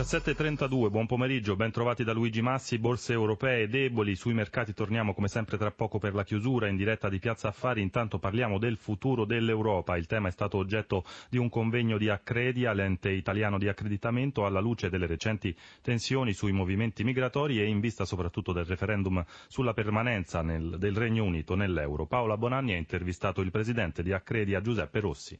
17.32, buon pomeriggio, ben trovati da Luigi Massi, borse europee deboli, sui mercati torniamo come sempre tra poco per la chiusura in diretta di Piazza Affari, intanto parliamo del futuro dell'Europa, il tema è stato oggetto di un convegno di Accredia, l'ente italiano di accreditamento, alla luce delle recenti tensioni sui movimenti migratori e in vista soprattutto del referendum sulla permanenza nel, del Regno Unito nell'euro. Paola Bonanni ha intervistato il presidente di Accredia Giuseppe Rossi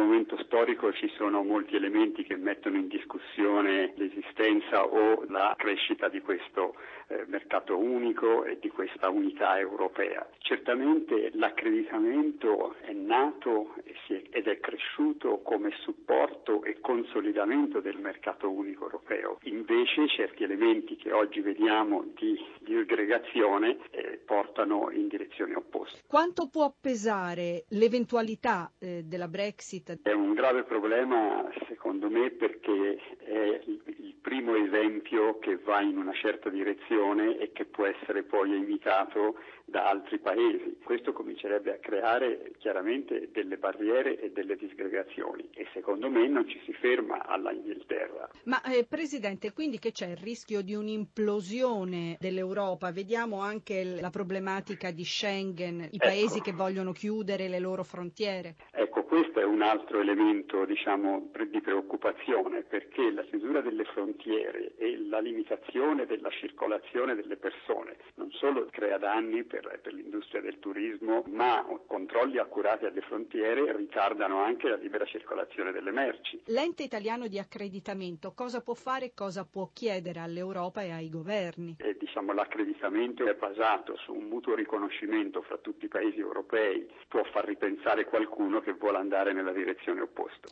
momento storico ci sono molti elementi che mettono in discussione l'esistenza o la crescita di questo eh, mercato unico e di questa unità europea. Certamente l'accreditamento è nato ed è cresciuto come supporto e consolidamento del mercato unico europeo. Invece certi elementi che oggi vediamo di disgregazione eh, portano in direzione opposta. Quanto può pesare l'eventualità eh, della Brexit? È un grave problema secondo me perché è primo esempio che va in una certa direzione e che può essere poi imitato da altri paesi. Questo comincerebbe a creare chiaramente delle barriere e delle disgregazioni e secondo me non ci si ferma alla Inghilterra. Ma eh, Presidente, quindi che c'è il rischio di un'implosione dell'Europa? Vediamo anche la problematica di Schengen, i ecco. paesi che vogliono chiudere le loro frontiere. Ecco, questo è un altro elemento diciamo, di preoccupazione perché la chiusura delle frontiere e la limitazione della circolazione delle persone non solo crea danni per per, per l'industria del turismo, ma controlli accurati alle frontiere ritardano anche la libera circolazione delle merci. L'ente italiano di accreditamento cosa può fare e cosa può chiedere all'Europa e ai governi? E, diciamo, l'accreditamento è basato su un mutuo riconoscimento fra tutti i paesi europei, può far ripensare qualcuno che vuole andare nella direzione opposta.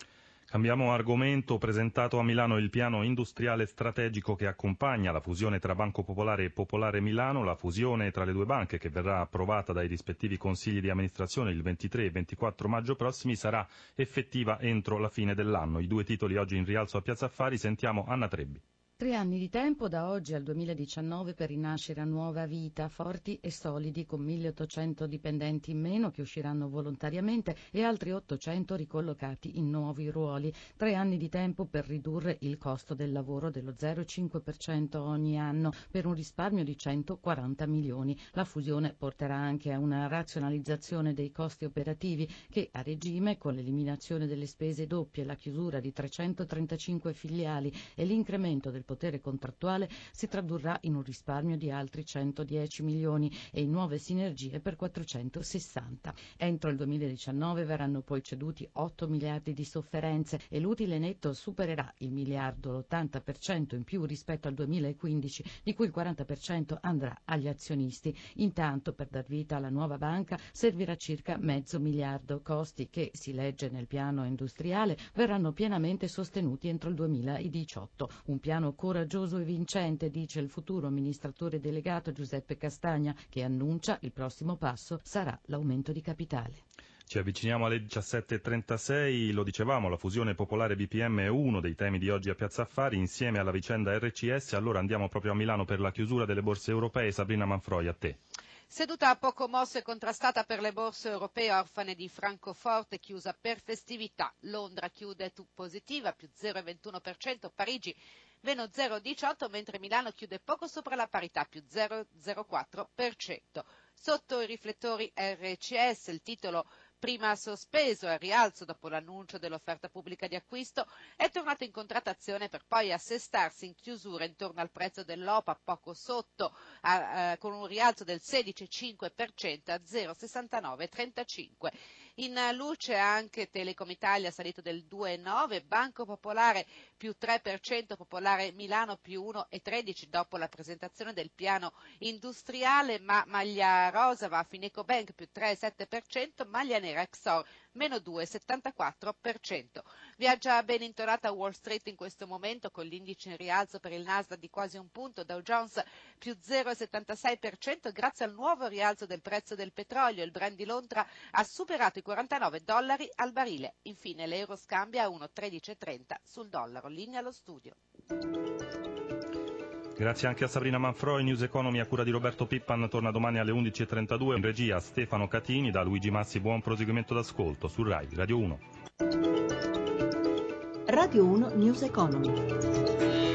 Cambiamo argomento, presentato a Milano il piano industriale strategico che accompagna la fusione tra Banco Popolare e Popolare Milano, la fusione tra le due banche che verrà approvata dai rispettivi consigli di amministrazione il 23 e 24 maggio prossimi sarà effettiva entro la fine dell'anno. I due titoli oggi in rialzo a Piazza Affari, sentiamo Anna Trebbi. Tre anni di tempo da oggi al 2019 per rinascere a nuova vita, forti e solidi, con 1800 dipendenti in meno che usciranno volontariamente e altri 800 ricollocati in nuovi ruoli. Tre anni di tempo per ridurre il costo del lavoro dello 0,5% ogni anno per un risparmio di 140 milioni. La fusione porterà anche a una razionalizzazione dei costi operativi che a regime, con l'eliminazione delle spese doppie, la chiusura di 335 filiali e l'incremento del potere contrattuale si tradurrà in un risparmio di altri 110 milioni e in nuove sinergie per 460. Entro il 2019 verranno poi ceduti 8 miliardi di sofferenze e l'utile netto supererà il miliardo, l'80% in più rispetto al 2015, di cui il 40% andrà agli azionisti. Intanto, per dar vita alla nuova banca servirà circa mezzo miliardo, costi che, si legge nel piano industriale, verranno pienamente sostenuti entro il 2018. Un piano coraggioso e vincente, dice il futuro amministratore delegato Giuseppe Castagna, che annuncia il prossimo passo sarà l'aumento di capitale. Ci avviciniamo alle 17.36, lo dicevamo, la fusione popolare BPM è uno dei temi di oggi a Piazza Affari, insieme alla vicenda RCS, allora andiamo proprio a Milano per la chiusura delle borse europee. Sabrina Manfroi, a te. Seduta poco mosse e contrastata per le borse europee orfane di Francoforte, chiusa per festività. Londra chiude positiva, più 0,21%, Parigi meno 0,18, mentre Milano chiude poco sopra la parità, più 0,04%. Sotto i riflettori RCS, il titolo prima sospeso al rialzo dopo l'annuncio dell'offerta pubblica di acquisto, è tornato in contrattazione per poi assestarsi in chiusura intorno al prezzo dell'OPA poco sotto, a, a, con un rialzo del 16,5% a 0,6935. In luce anche Telecom Italia salito del 2,9, Banco Popolare più 3%, Popolare Milano più 1,13 dopo la presentazione del piano industriale, ma Maglia Rosa va a Fineco Bank più 3,7%, Maglia Nera Exor meno 2,74%. Viaggia ben intonata Wall Street in questo momento con l'indice in rialzo per il Nasdaq di quasi un punto, Dow Jones più 0,76% grazie al nuovo rialzo del prezzo del petrolio. Il brand di Londra ha superato i 49 dollari al barile. Infine l'euro scambia a 1,1330 sul dollaro. Linea allo studio. Grazie anche a Sabrina Manfroi, News Economy a cura di Roberto Pippan torna domani alle 11.32 in regia Stefano Catini da Luigi Massi, buon proseguimento d'ascolto su RAI Radio 1. Radio 1 News Economy.